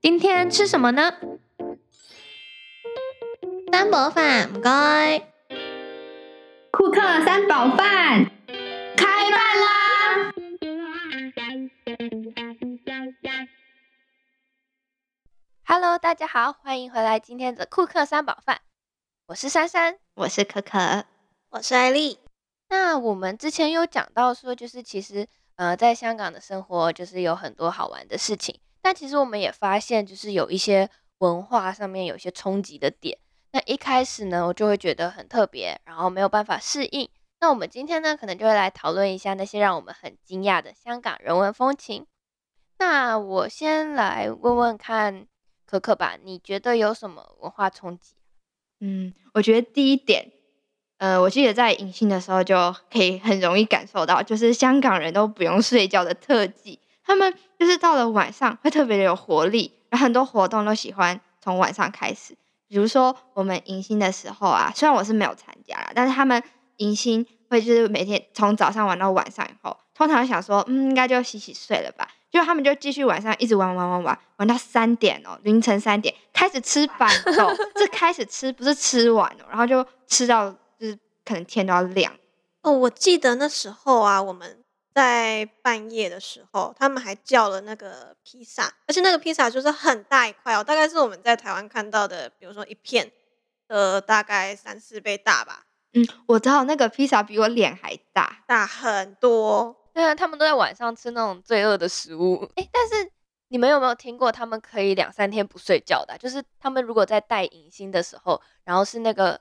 今天吃什么呢？三宝饭，唔该。库克三宝饭开饭啦！Hello，大家好，欢迎回来今天的库克三宝饭。我是珊珊，我是可可，我是艾丽。那我们之前有讲到说，就是其实呃，在香港的生活就是有很多好玩的事情，但其实我们也发现，就是有一些文化上面有一些冲击的点。那一开始呢，我就会觉得很特别，然后没有办法适应。那我们今天呢，可能就会来讨论一下那些让我们很惊讶的香港人文风情。那我先来问问看可可吧，你觉得有什么文化冲击？嗯，我觉得第一点，呃，我记得在迎新的时候就可以很容易感受到，就是香港人都不用睡觉的特技，他们就是到了晚上会特别的有活力，然后很多活动都喜欢从晚上开始。比如说我们迎新的时候啊，虽然我是没有参加啦，但是他们迎新会就是每天从早上玩到晚上以后，通常想说，嗯，应该就洗洗睡了吧，就他们就继续晚上一直玩玩玩玩玩到三点哦，凌晨三点开始吃板豆，这开始吃，不是吃完哦，然后就吃到就是可能天都要亮哦。我记得那时候啊，我们。在半夜的时候，他们还叫了那个披萨，而且那个披萨就是很大一块哦，大概是我们在台湾看到的，比如说一片的大概三四倍大吧。嗯，我知道那个披萨比我脸还大，大很多。对啊，他们都在晚上吃那种罪恶的食物。哎，但是你们有没有听过他们可以两三天不睡觉的？就是他们如果在带迎新的时候，然后是那个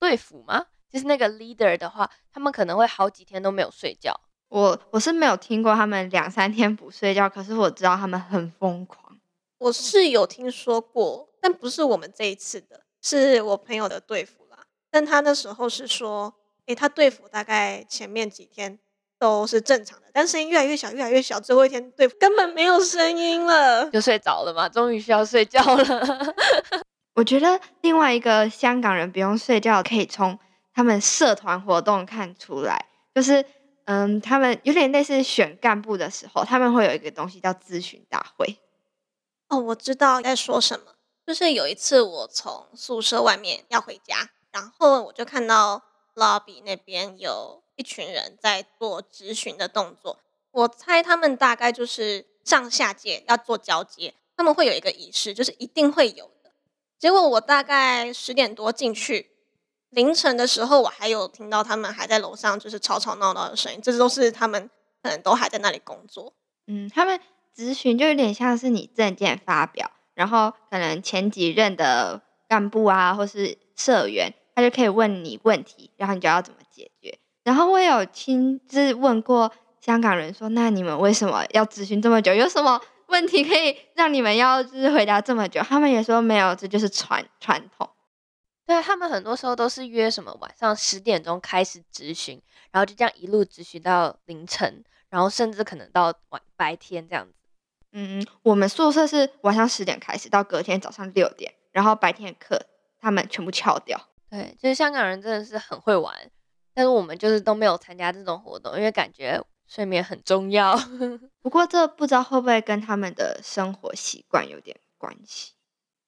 队服吗？就是那个 leader 的话，他们可能会好几天都没有睡觉。我我是没有听过他们两三天不睡觉，可是我知道他们很疯狂。我是有听说过，但不是我们这一次的，是我朋友的队服啦。但他那时候是说，诶，他队服大概前面几天都是正常的，但声音越来越小，越来越小，最后一天队服根本没有声音了，就睡着了嘛，终于需要睡觉了。我觉得另外一个香港人不用睡觉，可以从他们社团活动看出来，就是。嗯，他们有点类似选干部的时候，他们会有一个东西叫咨询大会。哦，我知道在说什么。就是有一次我从宿舍外面要回家，然后我就看到 lobby 那边有一群人在做咨询的动作。我猜他们大概就是上下届要做交接，他们会有一个仪式，就是一定会有的。结果我大概十点多进去。凌晨的时候，我还有听到他们还在楼上，就是吵吵闹闹的声音。这都是他们可能都还在那里工作。嗯，他们咨询就有点像是你证件发表，然后可能前几任的干部啊，或是社员，他就可以问你问题，然后你就要怎么解决。然后我有亲自问过香港人说：“那你们为什么要咨询这么久？有什么问题可以让你们要就是回答这么久？”他们也说没有，这就是传传统。对他们很多时候都是约什么晚上十点钟开始执行，然后就这样一路执行到凌晨，然后甚至可能到晚白天这样子。嗯，我们宿舍是晚上十点开始到隔天早上六点，然后白天的课他们全部翘掉。对，就是香港人真的是很会玩，但是我们就是都没有参加这种活动，因为感觉睡眠很重要。不过这不知道会不会跟他们的生活习惯有点关系，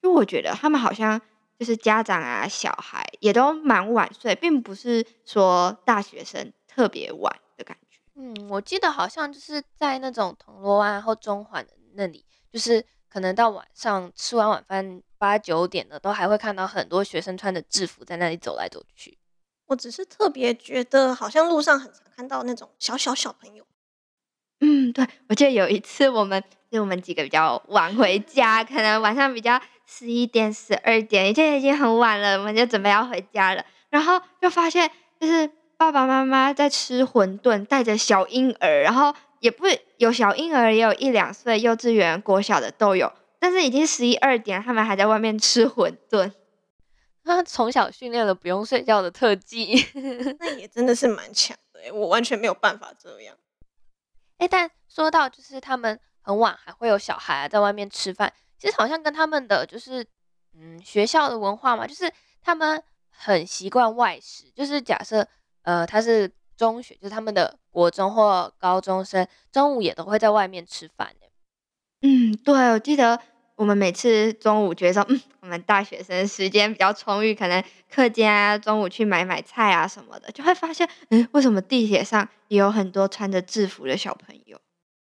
因为我觉得他们好像。就是家长啊，小孩也都蛮晚睡，并不是说大学生特别晚的感觉。嗯，我记得好像就是在那种铜锣湾或中环的那里，就是可能到晚上吃完晚饭八九点的，都还会看到很多学生穿着制服在那里走来走去。我只是特别觉得，好像路上很常看到那种小小小朋友。嗯，对，我记得有一次我们就我们几个比较晚回家，可能晚上比较。十一点、十二点，现在已经很晚了，我们就准备要回家了。然后就发现，就是爸爸妈妈在吃馄饨，带着小婴儿，然后也不有小婴儿，也有一两岁，幼稚园、国小的都有。但是已经十一二点，他们还在外面吃馄饨。他从小训练了不用睡觉的特技，那也真的是蛮强的。我完全没有办法这样。哎，但说到就是他们很晚还会有小孩在外面吃饭。其实好像跟他们的就是，嗯，学校的文化嘛，就是他们很习惯外食。就是假设，呃，他是中学，就是他们的国中或高中生，中午也都会在外面吃饭嗯，对，我记得我们每次中午觉得说，嗯，我们大学生时间比较充裕，可能课间啊，中午去买买菜啊什么的，就会发现，嗯，为什么地铁上也有很多穿着制服的小朋友？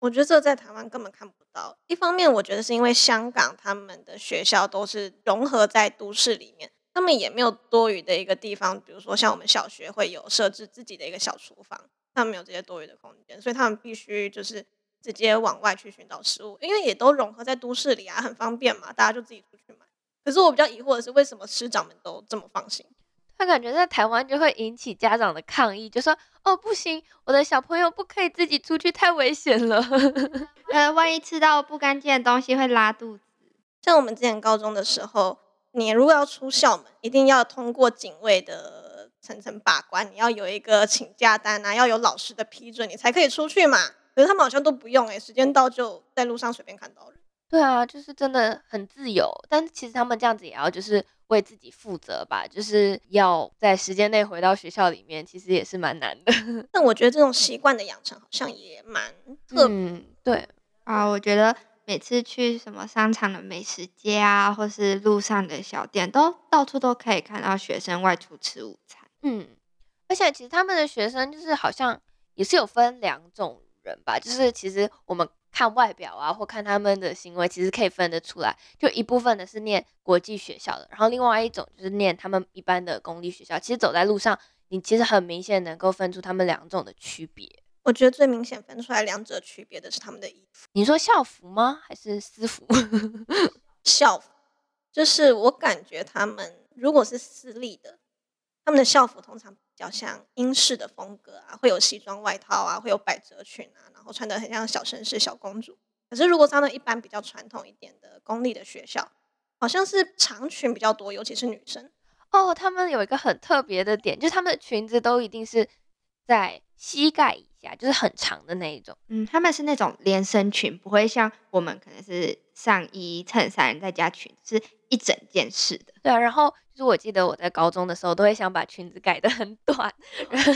我觉得这在台湾根本看不到。一方面，我觉得是因为香港他们的学校都是融合在都市里面，他们也没有多余的一个地方，比如说像我们小学会有设置自己的一个小厨房，他们没有这些多余的空间，所以他们必须就是直接往外去寻找食物，因为也都融合在都市里啊，很方便嘛，大家就自己出去买。可是我比较疑惑的是，为什么师长们都这么放心？他感觉在台湾就会引起家长的抗议，就说：“哦，不行，我的小朋友不可以自己出去，太危险了。呃，万一吃到不干净的东西会拉肚子。像我们之前高中的时候，你如果要出校门，一定要通过警卫的层层把关，你要有一个请假单啊，要有老师的批准，你才可以出去嘛。可是他们好像都不用哎、时间到就在路上随便看到人。”对啊，就是真的很自由，但其实他们这样子也要就是为自己负责吧，就是要在时间内回到学校里面，其实也是蛮难的。但我觉得这种习惯的养成好像也蛮特别。嗯，对，啊，我觉得每次去什么商场的美食街啊，或是路上的小店，都到处都可以看到学生外出吃午餐。嗯，而且其实他们的学生就是好像也是有分两种人吧，就是其实我们看外表啊，或看他们的行为，其实可以分得出来。就一部分的是念国际学校的，然后另外一种就是念他们一般的公立学校。其实走在路上，你其实很明显能够分出他们两种的区别。我觉得最明显分出来两者区别的是他们的衣服你说校服吗？还是私服？校服，就是我感觉他们如果是私立的，他们的校服通常比较像英式的风格啊，会有西装外套啊，会有百褶裙啊，然后穿的很像小绅士、小公主。可是如果是他们一般比较传统一点的公立的学校，好像是长裙比较多，尤其是女生。哦，他们有一个很特别的点，就是他们的裙子都一定是在膝盖以下，就是很长的那一种。嗯，他们是那种连身裙，不会像我们可能是上衣、衬衫再加裙，是一整件式的。对啊，然后就是我记得我在高中的时候，都会想把裙子改得很短。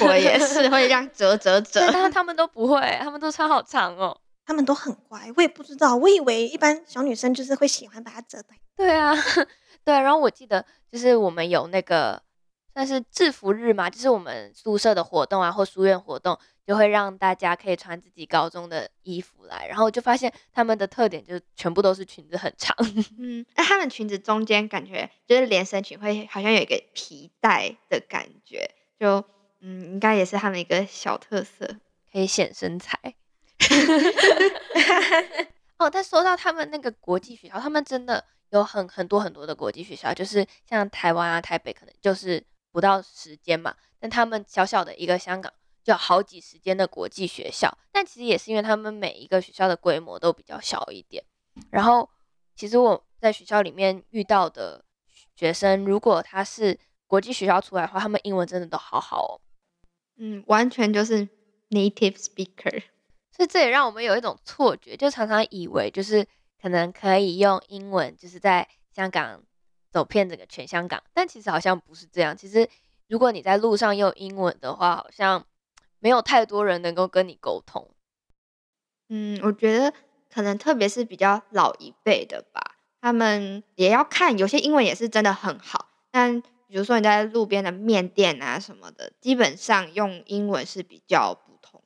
我也是会这样折折折，。但是他们都不会，他们都穿好长哦。他们都很乖，我也不知道，我以为一般小女生就是会喜欢把它折短。对啊，对啊。然后我记得就是我们有那个算是制服日嘛，就是我们宿舍的活动啊，或书院活动，就会让大家可以穿自己高中的衣服来。然后就发现他们的特点就是全部都是裙子很长。嗯，那他们裙子中间感觉就是连身裙会好像有一个皮带的感觉，就嗯，应该也是他们一个小特色。可以显身材。哦，但说到他们那个国际学校，他们真的有很很多很多的国际学校，就是像台湾啊、台北，可能就是不到时间嘛，但他们小小的一个香港就有好几十间的国际学校，但其实也是因为他们每一个学校的规模都比较小一点。然后，其实我在学校里面遇到的学生，如果他是国际学校出来的话，他们英文真的都好好哦。嗯，完全就是 native speaker。所以这也让我们有一种错觉，就常常以为就是可能可以用英文，就是在香港走遍整个全香港，但其实好像不是这样。其实如果你在路上用英文的话，好像没有太多人能够跟你沟通。嗯，我觉得可能特别是比较老一辈的吧，他们也要看，有些英文也是真的很好，但比如说你在路边的面店啊什么的，基本上用英文是比较普通。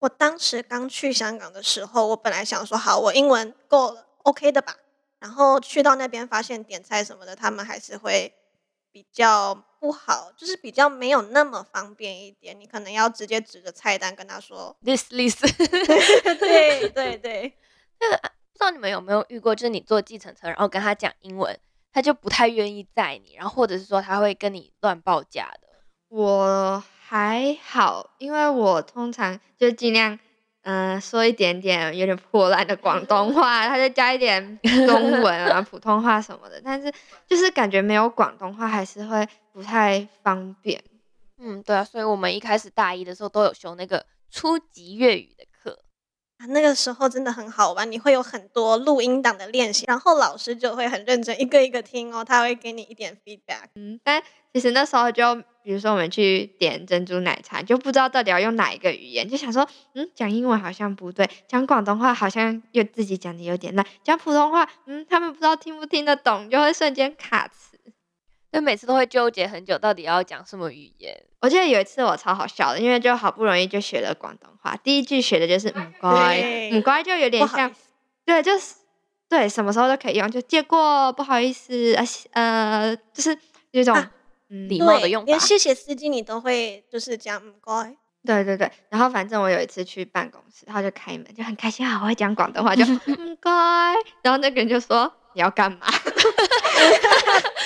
我当时刚去香港的时候，我本来想说，好，我英文够了，OK 的吧。然后去到那边，发现点菜什么的，他们还是会比较不好，就是比较没有那么方便一点。你可能要直接指着菜单跟他说 This list，对对 对，不知道你们有没有遇过，就是你坐计程车，然后跟他讲英文，他就不太愿意载你，然后或者是说他会跟你乱报价的。我还好，因为我通常就尽量嗯、呃说一点点有点破烂的广东话，他就加一点中文啊、普通话什么的，但是就是感觉没有广东话还是会不太方便。嗯，对啊，所以我们一开始大一的时候都有修那个初级粤语。啊，那个时候真的很好玩，你会有很多录音档的练习，然后老师就会很认真一个一个听哦，他会给你一点 feedback。嗯，但其实那时候就，比如说我们去点珍珠奶茶，就不知道到底要用哪一个语言，就想说，嗯，讲英文好像不对，讲广东话好像又自己讲的有点烂，讲普通话，嗯，他们不知道听不听得懂，就会瞬间卡词。就每次都会纠结很久，到底要讲什么语言。我记得有一次我超好笑的，因为就好不容易就学了广东话，第一句学的就是唔 乖，对嗯乖就有点像对，就是对，什么时候都可以用，就借过，不好意思，呃呃，就是有一种、啊嗯礼貌的用法对连谢谢司机你都会就是讲唔该。对对对，然后反正我有一次去办公室，他就开门，就很开心啊，我会讲广东话，就 唔乖，然后那个人就说你要干嘛？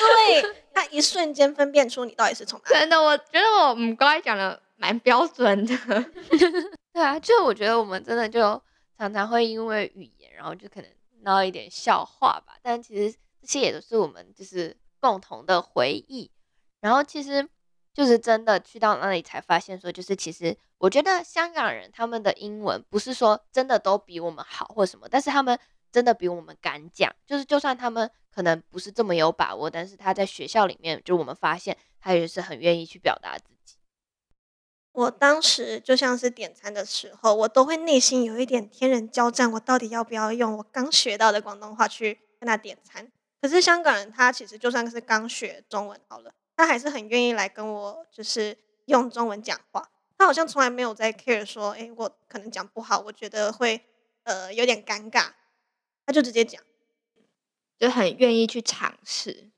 对他一瞬间分辨出你到底是从哪里。真的，我觉得我们刚才讲的蛮标准的。对啊，就我觉得我们真的就常常会因为语言，然后就可能闹一点笑话吧。但其实这些也都是我们就是共同的回忆。然后其实就是真的去到那里才发现说，就是其实我觉得香港人他们的英文不是说真的都比我们好或什么，但是他们真的比我们敢讲。就是就算他们可能不是这么有把握，但是他在学校里面，就我们发现他也是很愿意去表达自己。我当时就像是点餐的时候，我都会内心有一点天人交战，我到底要不要用我刚学到的广东话去跟他点餐？可是香港人他其实就算是刚学中文好了，他还是很愿意来跟我就是用中文讲话。他好像从来没有在 care 说，诶，我可能讲不好，我觉得会呃有点尴尬，他就直接讲。就很愿意去尝试。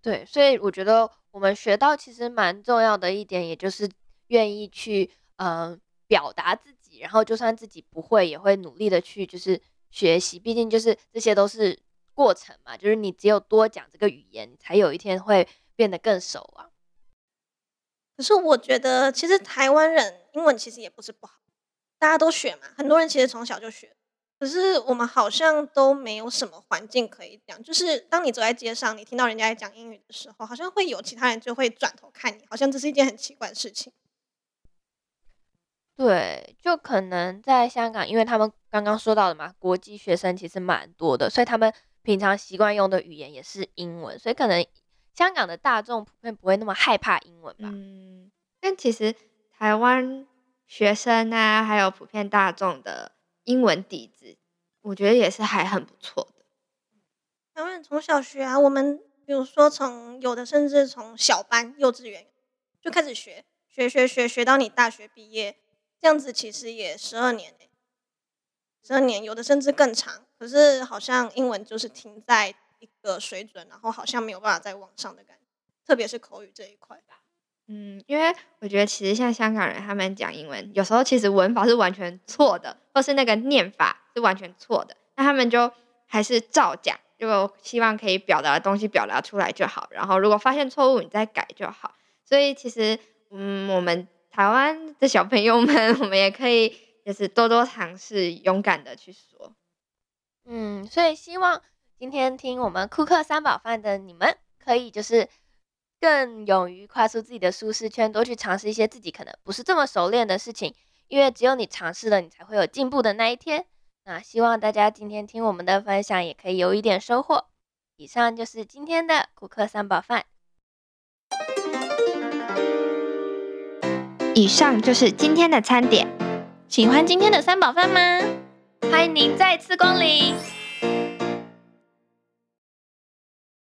对，所以我觉得我们学到其实蛮重要的一点，也就是愿意去呃表达自己，然后就算自己不会，也会努力的去就是学习，毕竟就是这些都是过程嘛，就是你只有多讲这个语言，你才有一天会变得更熟啊。可是我觉得，其实台湾人英文其实也不是不好，大家都学嘛，很多人其实从小就学。可是我们好像都没有什么环境可以讲，就是当你走在街上，你听到人家在讲英语的时候，好像会有其他人就会转头看你，好像这是一件很奇怪的事情。对，就可能在香港，因为他们刚刚说到的嘛，国际学生其实蛮多的，所以他们平常习惯用的语言也是英文，所以可能香港的大众普遍不会那么害怕英文吧。嗯，但其实台湾学生啊，还有普遍大众的英文底子，我觉得也是还很不错的。台湾从小学啊，我们比如说从有的甚至从小班、幼稚园就开始学，学学学学到你大学毕业，这样子其实也十二年欸十二年有的甚至更长。可是好像英文就是停在一个水准，然后好像没有办法再往上的感觉，特别是口语这一块吧。嗯，因为我觉得其实像香港人他们讲英文，有时候其实文法是完全错的，或是那个念法是完全错的，那他们就还是照讲，就希望可以表达的东西表达出来就好。然后如果发现错误，你再改就好。所以其实，嗯，我们台湾的小朋友们，我们也可以就是多多尝试，勇敢的去说。嗯，所以希望今天听我们库克三宝饭的你们，可以就是更勇于跨出自己的舒适圈，多去尝试一些自己可能不是这么熟练的事情，因为只有你尝试了，你才会有进步的那一天。那希望大家今天听我们的分享，也可以有一点收获。以上就是今天的库克三宝饭。以上就是今天的餐点。喜欢今天的三宝饭吗？欢迎您再次光临。